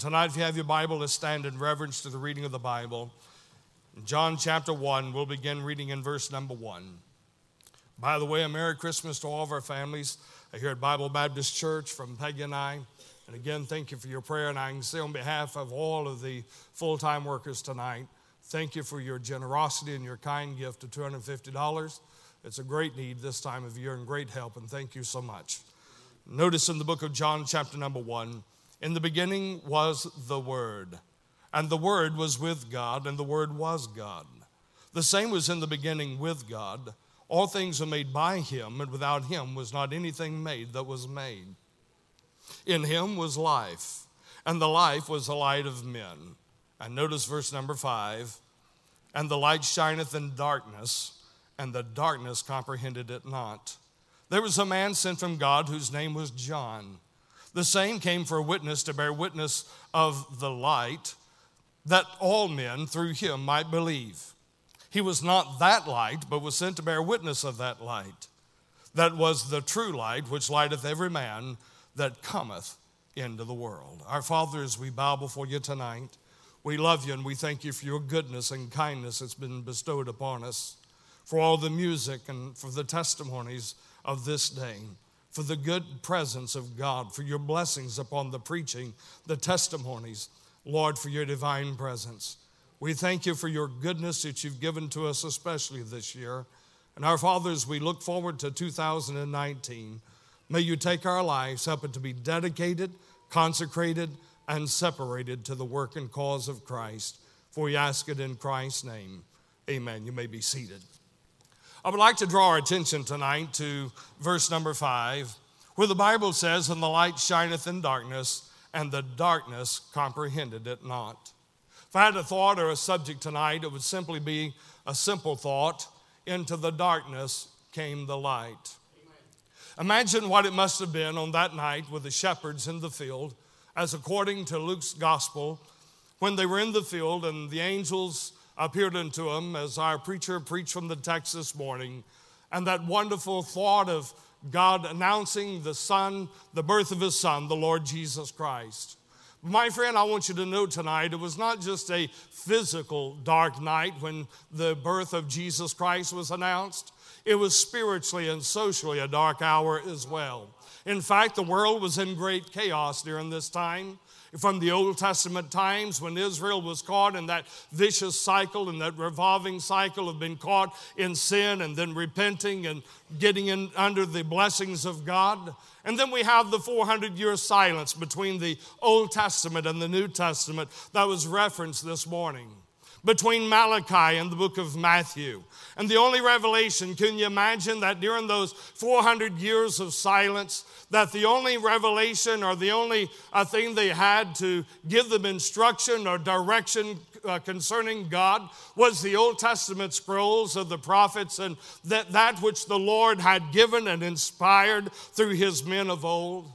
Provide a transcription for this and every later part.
And tonight, if you have your Bible, let's stand in reverence to the reading of the Bible. In John chapter 1, we'll begin reading in verse number 1. By the way, a Merry Christmas to all of our families here at Bible Baptist Church from Peggy and I. And again, thank you for your prayer. And I can say on behalf of all of the full time workers tonight, thank you for your generosity and your kind gift of $250. It's a great need this time of year and great help, and thank you so much. Notice in the book of John, chapter number one, in the beginning was the Word, and the Word was with God, and the Word was God. The same was in the beginning with God. All things are made by Him, and without Him was not anything made that was made. In him was life, and the life was the light of men. And notice verse number five and the light shineth in darkness, and the darkness comprehended it not. There was a man sent from God whose name was John. The same came for a witness to bear witness of the light, that all men through him might believe. He was not that light, but was sent to bear witness of that light. That was the true light, which lighteth every man that cometh into the world. Our Father, as we bow before you tonight, we love you and we thank you for your goodness and kindness that's been bestowed upon us, for all the music and for the testimonies of this day, for the good presence of God, for your blessings upon the preaching, the testimonies, Lord, for your divine presence. We thank you for your goodness that you've given to us, especially this year. And our fathers, we look forward to 2019. May you take our lives, help it to be dedicated, consecrated, and separated to the work and cause of Christ. For we ask it in Christ's name. Amen. You may be seated. I would like to draw our attention tonight to verse number five, where the Bible says, And the light shineth in darkness, and the darkness comprehended it not. If I had a thought or a subject tonight, it would simply be a simple thought Into the darkness came the light. Imagine what it must have been on that night with the shepherds in the field, as according to Luke's gospel, when they were in the field and the angels appeared unto him as our preacher preached from the text this morning, and that wonderful thought of God announcing the Son, the birth of His Son, the Lord Jesus Christ. My friend, I want you to know tonight it was not just a physical dark night when the birth of Jesus Christ was announced. It was spiritually and socially a dark hour as well. In fact, the world was in great chaos during this time. From the Old Testament times when Israel was caught in that vicious cycle and that revolving cycle of being caught in sin and then repenting and getting in under the blessings of God. And then we have the 400 year silence between the Old Testament and the New Testament that was referenced this morning between Malachi and the book of Matthew. And the only revelation, can you imagine that during those 400 years of silence, that the only revelation or the only uh, thing they had to give them instruction or direction uh, concerning God was the Old Testament scrolls of the prophets and that, that which the Lord had given and inspired through his men of old?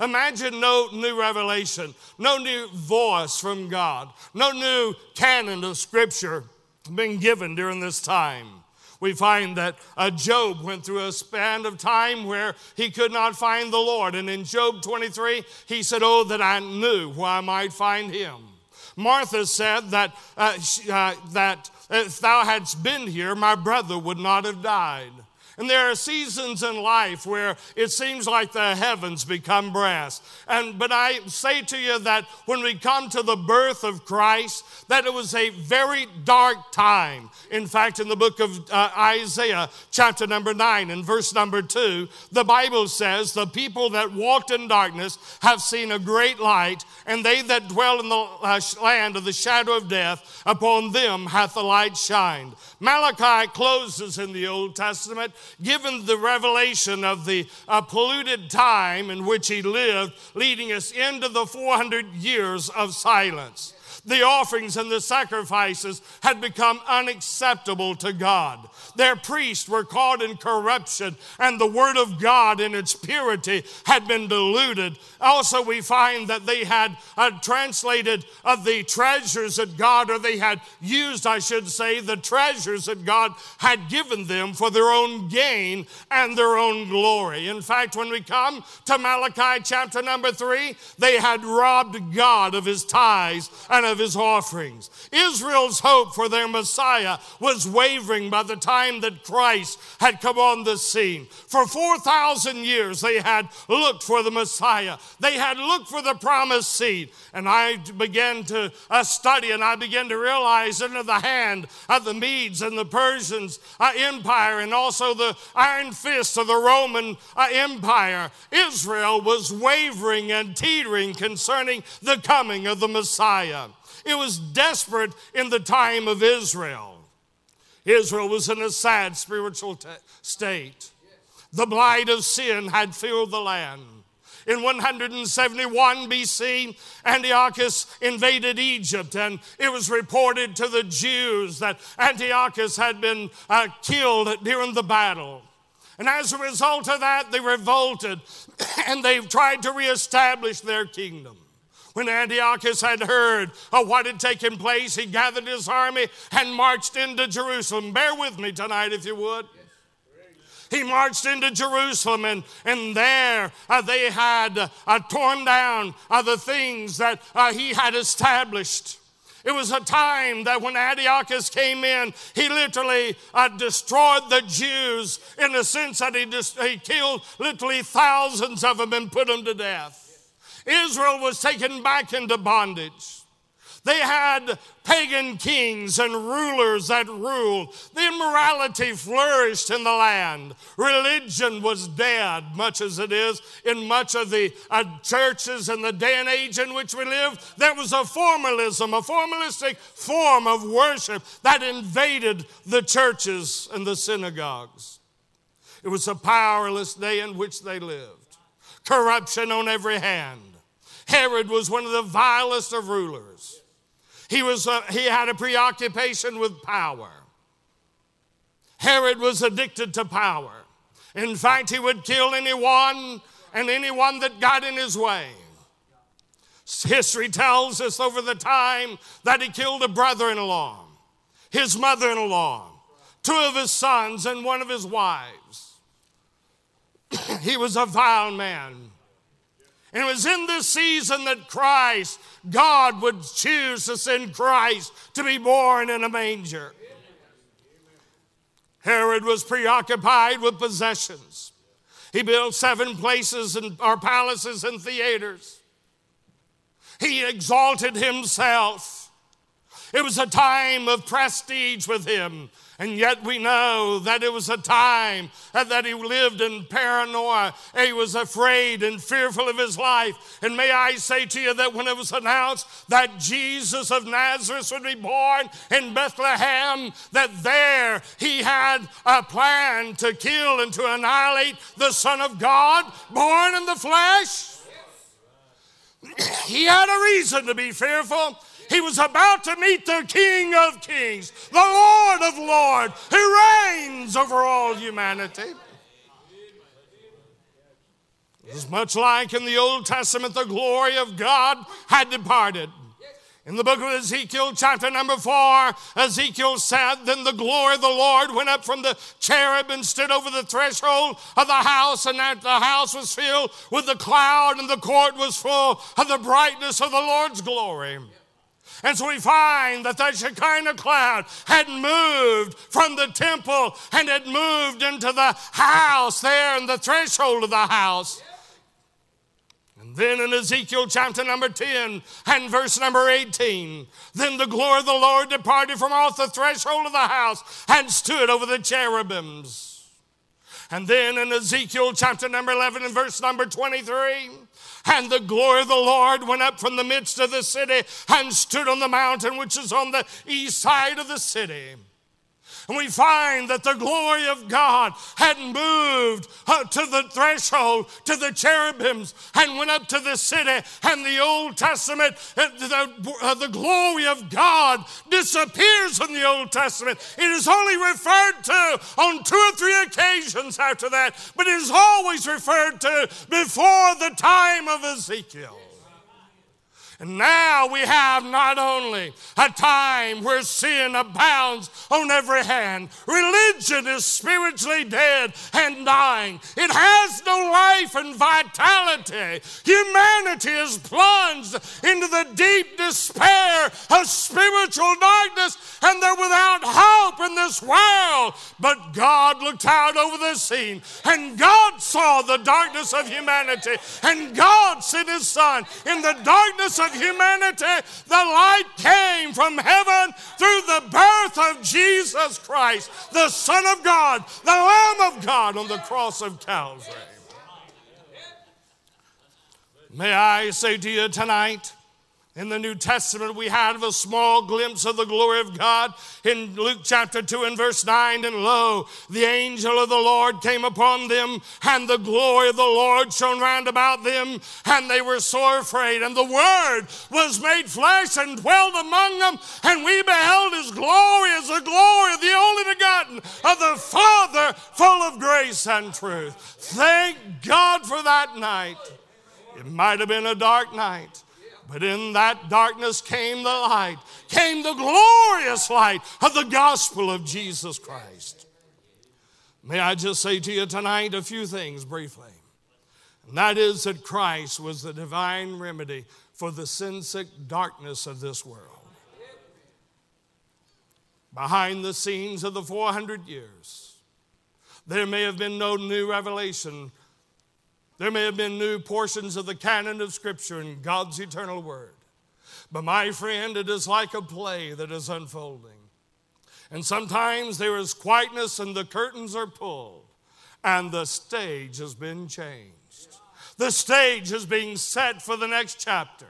Imagine no new revelation, no new voice from God, no new canon of Scripture being given during this time. We find that uh, Job went through a span of time where he could not find the Lord. And in Job 23, he said, Oh, that I knew where I might find him. Martha said that, uh, she, uh, that if thou hadst been here, my brother would not have died. And there are seasons in life where it seems like the heavens become brass. And but I say to you that when we come to the birth of Christ, that it was a very dark time. In fact, in the book of uh, Isaiah, chapter number 9 and verse number 2, the Bible says, The people that walked in darkness have seen a great light, and they that dwell in the uh, land of the shadow of death, upon them hath the light shined. Malachi closes in the Old Testament given the revelation of the uh, polluted time in which he lived, leading us into the 400 years of silence. The offerings and the sacrifices had become unacceptable to God. Their priests were caught in corruption, and the word of God in its purity had been diluted. Also, we find that they had uh, translated uh, the treasures that God, or they had used, I should say, the treasures that God had given them for their own gain and their own glory. In fact, when we come to Malachi chapter number three, they had robbed God of his tithes and of his offerings. Israel's hope for their Messiah was wavering by the time that Christ had come on the scene. For 4,000 years, they had looked for the Messiah, they had looked for the promised seed. And I began to uh, study and I began to realize under the hand of the Medes and the Persians uh, Empire and also the iron fist of the Roman uh, Empire, Israel was wavering and teetering concerning the coming of the Messiah. It was desperate in the time of Israel. Israel was in a sad spiritual t- state. The blight of sin had filled the land. In 171 BC, Antiochus invaded Egypt, and it was reported to the Jews that Antiochus had been uh, killed during the battle. And as a result of that, they revolted and they tried to reestablish their kingdom. When Antiochus had heard of what had taken place, he gathered his army and marched into Jerusalem. Bear with me tonight, if you would. He marched into Jerusalem, and, and there uh, they had uh, torn down uh, the things that uh, he had established. It was a time that when Antiochus came in, he literally uh, destroyed the Jews in the sense that he, just, he killed literally thousands of them and put them to death. Israel was taken back into bondage. They had pagan kings and rulers that ruled. The immorality flourished in the land. Religion was dead, much as it is in much of the uh, churches in the day and age in which we live. There was a formalism, a formalistic form of worship that invaded the churches and the synagogues. It was a powerless day in which they lived. Corruption on every hand. Herod was one of the vilest of rulers. He, was a, he had a preoccupation with power. Herod was addicted to power. In fact, he would kill anyone and anyone that got in his way. History tells us over the time that he killed a brother in law, his mother in law, two of his sons, and one of his wives. he was a vile man. And it was in this season that Christ, God would choose to send Christ to be born in a manger. Herod was preoccupied with possessions. He built seven places and or palaces and theaters. He exalted himself. It was a time of prestige with him. And yet we know that it was a time that he lived in paranoia. He was afraid and fearful of his life. And may I say to you that when it was announced that Jesus of Nazareth would be born in Bethlehem, that there he had a plan to kill and to annihilate the Son of God born in the flesh. he had a reason to be fearful. He was about to meet the King of Kings, the Lord of Lords, who reigns over all humanity. It was much like in the Old Testament, the glory of God had departed. In the book of Ezekiel, chapter number four, Ezekiel said, Then the glory of the Lord went up from the cherub and stood over the threshold of the house, and that the house was filled with the cloud, and the court was full of the brightness of the Lord's glory. And so we find that that Shekinah cloud had moved from the temple and had moved into the house there in the threshold of the house. And then in Ezekiel chapter number 10 and verse number 18, then the glory of the Lord departed from off the threshold of the house and stood over the cherubims. And then in Ezekiel chapter number 11 and verse number 23, and the glory of the Lord went up from the midst of the city and stood on the mountain which is on the east side of the city. And we find that the glory of God hadn't moved uh, to the threshold, to the cherubims, and went up to the city. And the Old Testament, uh, the, uh, the glory of God disappears in the Old Testament. It is only referred to on two or three occasions after that, but it is always referred to before the time of Ezekiel. And now we have not only a time where sin abounds on every hand, religion is spiritually dead and dying. It has no life and vitality. Humanity is plunged into the deep despair of spiritual darkness, and they're without hope in this world. But God looked out over the scene, and God saw the darkness of humanity, and God sent His Son in the darkness of humanity, the light came from heaven through the birth of Jesus Christ, the Son of God, the Lamb of God on the cross of Calvary. May I say to you tonight, in the New Testament, we have a small glimpse of the glory of God in Luke chapter 2 and verse 9. And lo, the angel of the Lord came upon them, and the glory of the Lord shone round about them, and they were sore afraid. And the Word was made flesh and dwelt among them, and we beheld His glory as the glory of the only begotten of the Father, full of grace and truth. Thank God for that night. It might have been a dark night. But in that darkness came the light, came the glorious light of the gospel of Jesus Christ. May I just say to you tonight a few things briefly. And that is that Christ was the divine remedy for the sin sick darkness of this world. Behind the scenes of the 400 years, there may have been no new revelation there may have been new portions of the canon of Scripture in God's eternal word. But my friend, it is like a play that is unfolding. And sometimes there is quietness and the curtains are pulled and the stage has been changed. The stage is being set for the next chapter.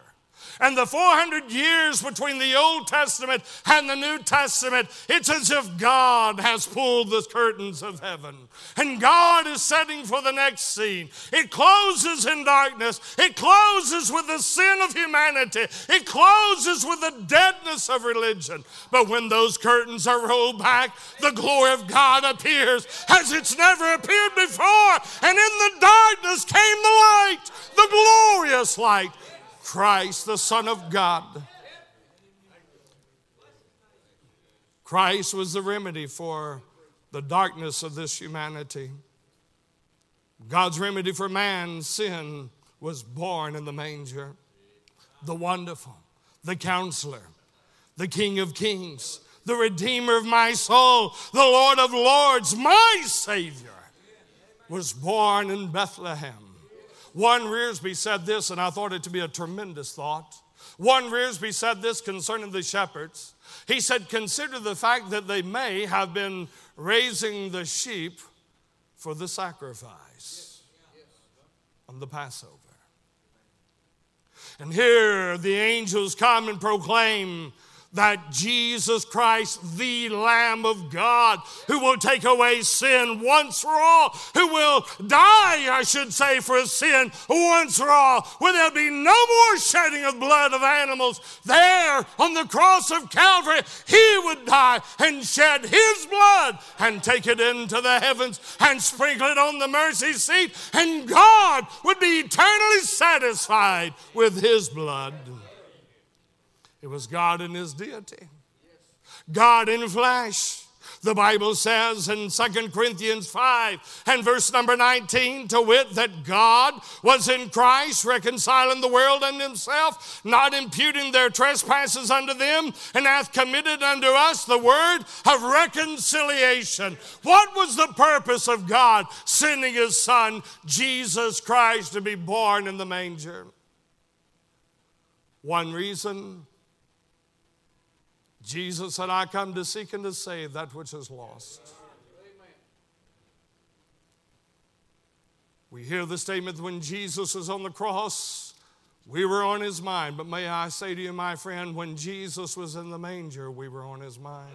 And the 400 years between the Old Testament and the New Testament, it's as if God has pulled the curtains of heaven. And God is setting for the next scene. It closes in darkness, it closes with the sin of humanity, it closes with the deadness of religion. But when those curtains are rolled back, the glory of God appears as it's never appeared before. And in the darkness came the light, the glorious light Christ, the Son of God. Christ was the remedy for the darkness of this humanity. God's remedy for man's sin was born in the manger. The wonderful, the counselor, the King of kings, the Redeemer of my soul, the Lord of lords, my Savior, was born in Bethlehem. Warren Wiersbe said this, and I thought it to be a tremendous thought. Warren Wiersbe said this concerning the shepherds. He said, Consider the fact that they may have been raising the sheep for the sacrifice on the Passover. And here the angels come and proclaim that Jesus Christ, the Lamb of God, who will take away sin once for all, who will die, I should say, for sin once for all, where there'll be no more shedding of blood of animals. There on the cross of Calvary, He would die and shed His blood and take it into the heavens and sprinkle it on the mercy seat, and God would be eternally satisfied with His blood. It was God in his deity, God in flesh. The Bible says in 2 Corinthians 5 and verse number 19, to wit, that God was in Christ reconciling the world unto himself, not imputing their trespasses unto them, and hath committed unto us the word of reconciliation. What was the purpose of God sending his son, Jesus Christ, to be born in the manger? One reason Jesus said, I come to seek and to save that which is lost. We hear the statement when Jesus was on the cross, we were on his mind. But may I say to you, my friend, when Jesus was in the manger, we were on his mind.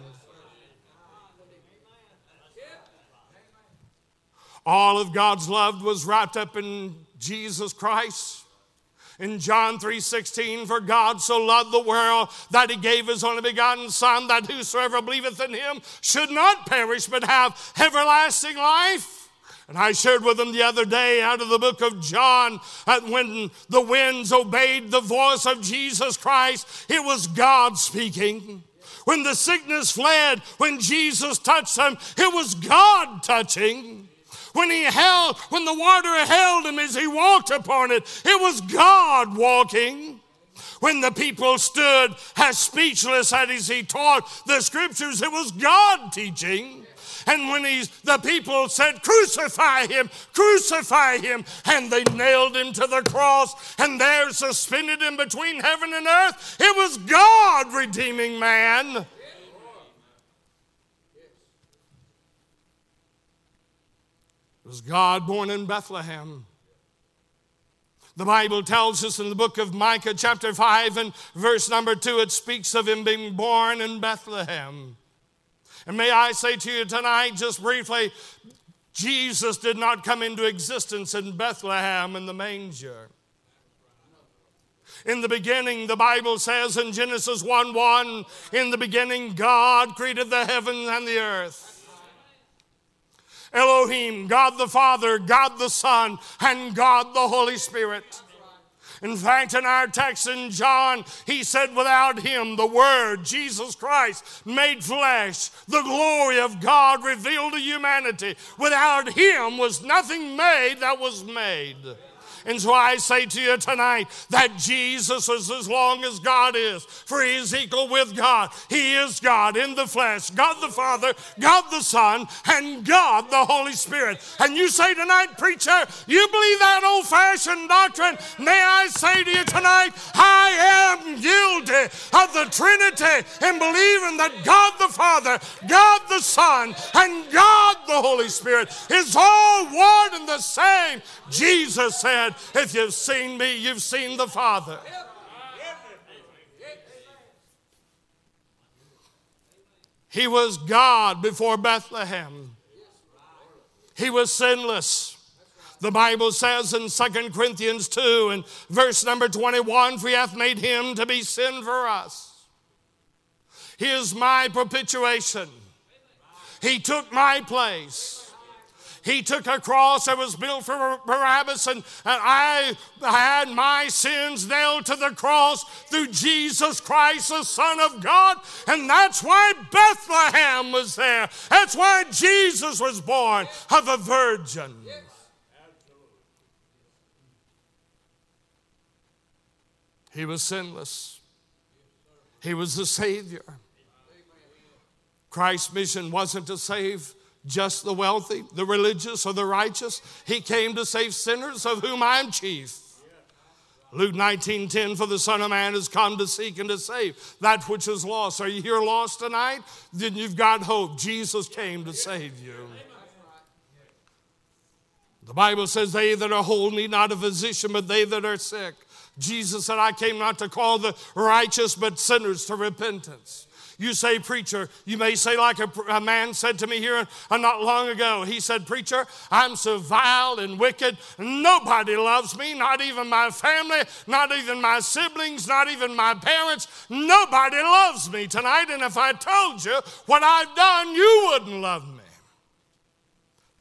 All of God's love was wrapped up in Jesus Christ. In John 3:16, for God so loved the world that he gave his only begotten Son, that whosoever believeth in him should not perish but have everlasting life. And I shared with them the other day out of the book of John that when the winds obeyed the voice of Jesus Christ, it was God speaking. When the sickness fled, when Jesus touched them, it was God touching. When he held, when the water held him as he walked upon it, it was God walking. When the people stood as speechless as he taught the scriptures, it was God teaching. And when he's, the people said, Crucify him, crucify him, and they nailed him to the cross, and there suspended him between heaven and earth, it was God redeeming man. It was God born in Bethlehem. The Bible tells us in the book of Micah, chapter 5, and verse number 2, it speaks of him being born in Bethlehem. And may I say to you tonight, just briefly, Jesus did not come into existence in Bethlehem in the manger. In the beginning, the Bible says in Genesis 1 1, in the beginning, God created the heavens and the earth. Elohim, God the Father, God the Son, and God the Holy Spirit. In fact, in our text in John, he said, without him, the Word, Jesus Christ, made flesh, the glory of God revealed to humanity. Without him was nothing made that was made. And so I say to you tonight that Jesus is as long as God is, for he is equal with God. He is God in the flesh, God the Father, God the Son, and God the Holy Spirit. And you say tonight, preacher, you believe that old fashioned doctrine? May I say to you tonight, I am guilty of the Trinity and believing that God the Father, God the Son, and God the Holy Spirit is all one and the same. Jesus said, if you've seen me, you've seen the Father. He was God before Bethlehem. He was sinless. The Bible says in 2 Corinthians 2 and verse number 21 For he hath made him to be sin for us. He is my propitiation. He took my place. He took a cross that was built for Barabbas, and, and I had my sins nailed to the cross through Jesus Christ, the Son of God. And that's why Bethlehem was there. That's why Jesus was born of a virgin. He was sinless. He was the Savior. Christ's mission wasn't to save just the wealthy, the religious, or the righteous. He came to save sinners, of whom I am chief. Luke 19 10, for the Son of Man has come to seek and to save that which is lost. Are you here lost tonight? Then you've got hope. Jesus came to save you. The Bible says, They that are whole need not a physician, but they that are sick. Jesus said, I came not to call the righteous, but sinners to repentance. You say, preacher, you may say, like a, a man said to me here uh, not long ago. He said, Preacher, I'm so vile and wicked. Nobody loves me, not even my family, not even my siblings, not even my parents. Nobody loves me tonight. And if I told you what I've done, you wouldn't love me.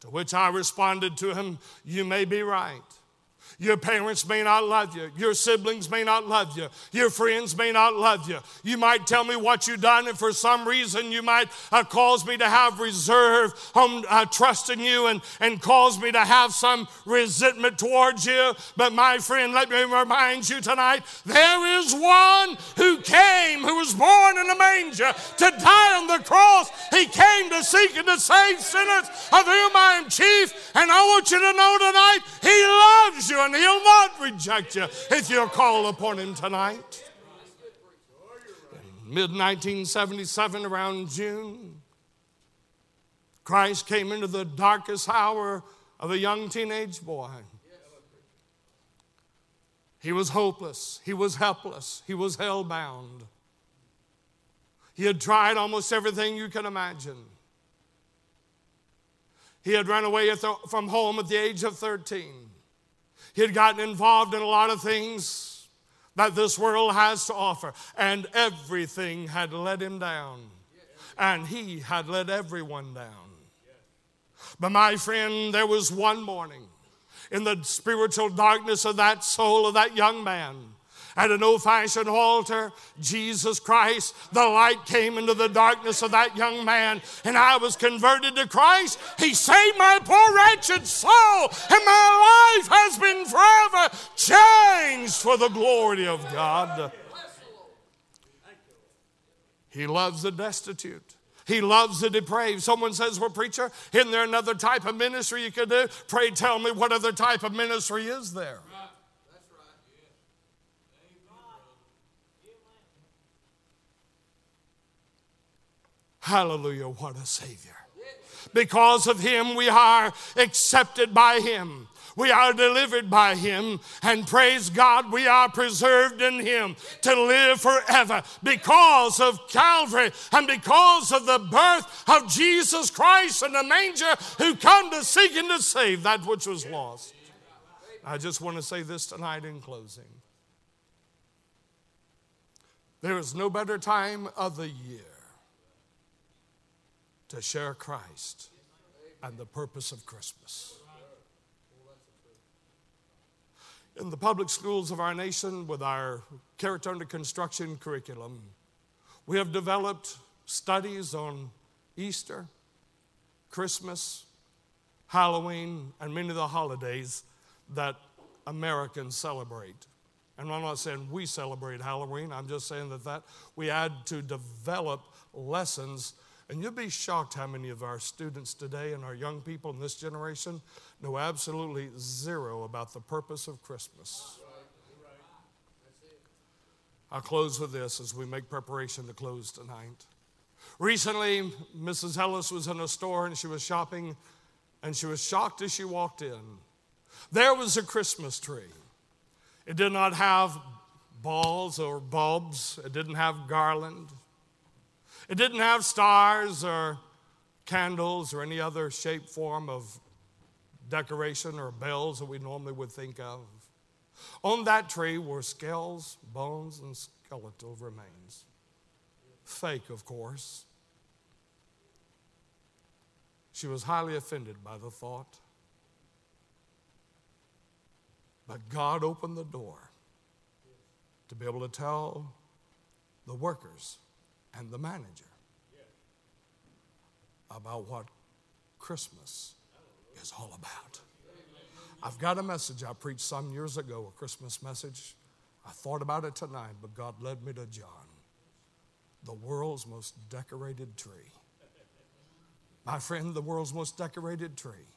To which I responded to him, You may be right. Your parents may not love you. Your siblings may not love you. Your friends may not love you. You might tell me what you've done, and for some reason, you might uh, cause me to have reserve on uh, trusting you and, and cause me to have some resentment towards you. But my friend, let me remind you tonight there is one who came, who a manger to die on the cross. He came to seek and to save sinners, of whom I am chief. And I want you to know tonight, He loves you and He'll not reject you if you'll call upon Him tonight. Mid 1977, around June, Christ came into the darkest hour of a young teenage boy. He was hopeless, he was helpless, he was hell-bound. He had tried almost everything you can imagine. He had run away from home at the age of 13. He had gotten involved in a lot of things that this world has to offer, and everything had let him down. And he had let everyone down. But my friend, there was one morning in the spiritual darkness of that soul of that young man at an old fashioned altar, Jesus Christ, the light came into the darkness of that young man, and I was converted to Christ. He saved my poor wretched soul, and my life has been forever changed for the glory of God. He loves the destitute. He loves the depraved. Someone says, Well, preacher, isn't there another type of ministry you could do? Pray tell me what other type of ministry is there? Hallelujah, what a Savior. Because of Him, we are accepted by Him. We are delivered by Him, and praise God, we are preserved in Him to live forever because of Calvary and because of the birth of Jesus Christ in the manger who come to seek and to save that which was lost. I just want to say this tonight in closing. There is no better time of the year to share Christ and the purpose of Christmas. In the public schools of our nation, with our character under construction curriculum, we have developed studies on Easter, Christmas, Halloween, and many of the holidays that Americans celebrate. And I'm not saying we celebrate Halloween, I'm just saying that, that we had to develop lessons and you'll be shocked how many of our students today and our young people in this generation know absolutely zero about the purpose of Christmas. I'll close with this as we make preparation to close tonight. Recently, Mrs. Ellis was in a store and she was shopping, and she was shocked as she walked in. There was a Christmas tree. It did not have balls or bulbs, it didn't have garland. It didn't have stars or candles or any other shape, form of decoration or bells that we normally would think of. On that tree were skulls, bones, and skeletal remains. Fake, of course. She was highly offended by the thought. But God opened the door to be able to tell the workers and the manager about what Christmas is all about. I've got a message I preached some years ago, a Christmas message. I thought about it tonight, but God led me to John, the world's most decorated tree. My friend, the world's most decorated tree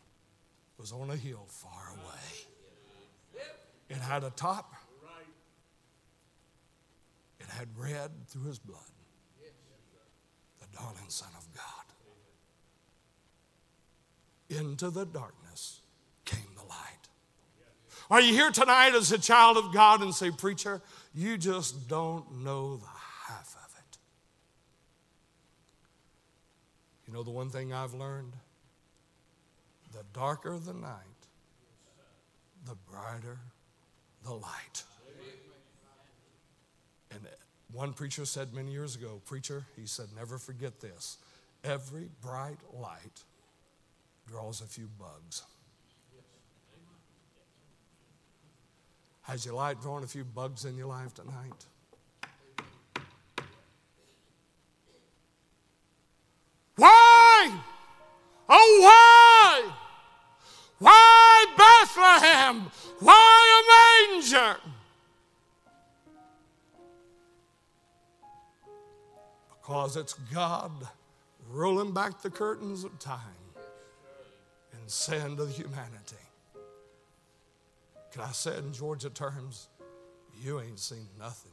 was on a hill far away. It had a top, it had red through his blood darling Son of God. Into the darkness came the light. Are you here tonight as a child of God and say, Preacher, you just don't know the half of it? You know the one thing I've learned? The darker the night, the brighter the light. One preacher said many years ago, Preacher, he said, never forget this. Every bright light draws a few bugs. Has your light drawn a few bugs in your life tonight? Why? Oh, why? Why Bethlehem? Why a manger? Because it's God rolling back the curtains of time and saying to humanity, Can I say it in Georgia terms? You ain't seen nothing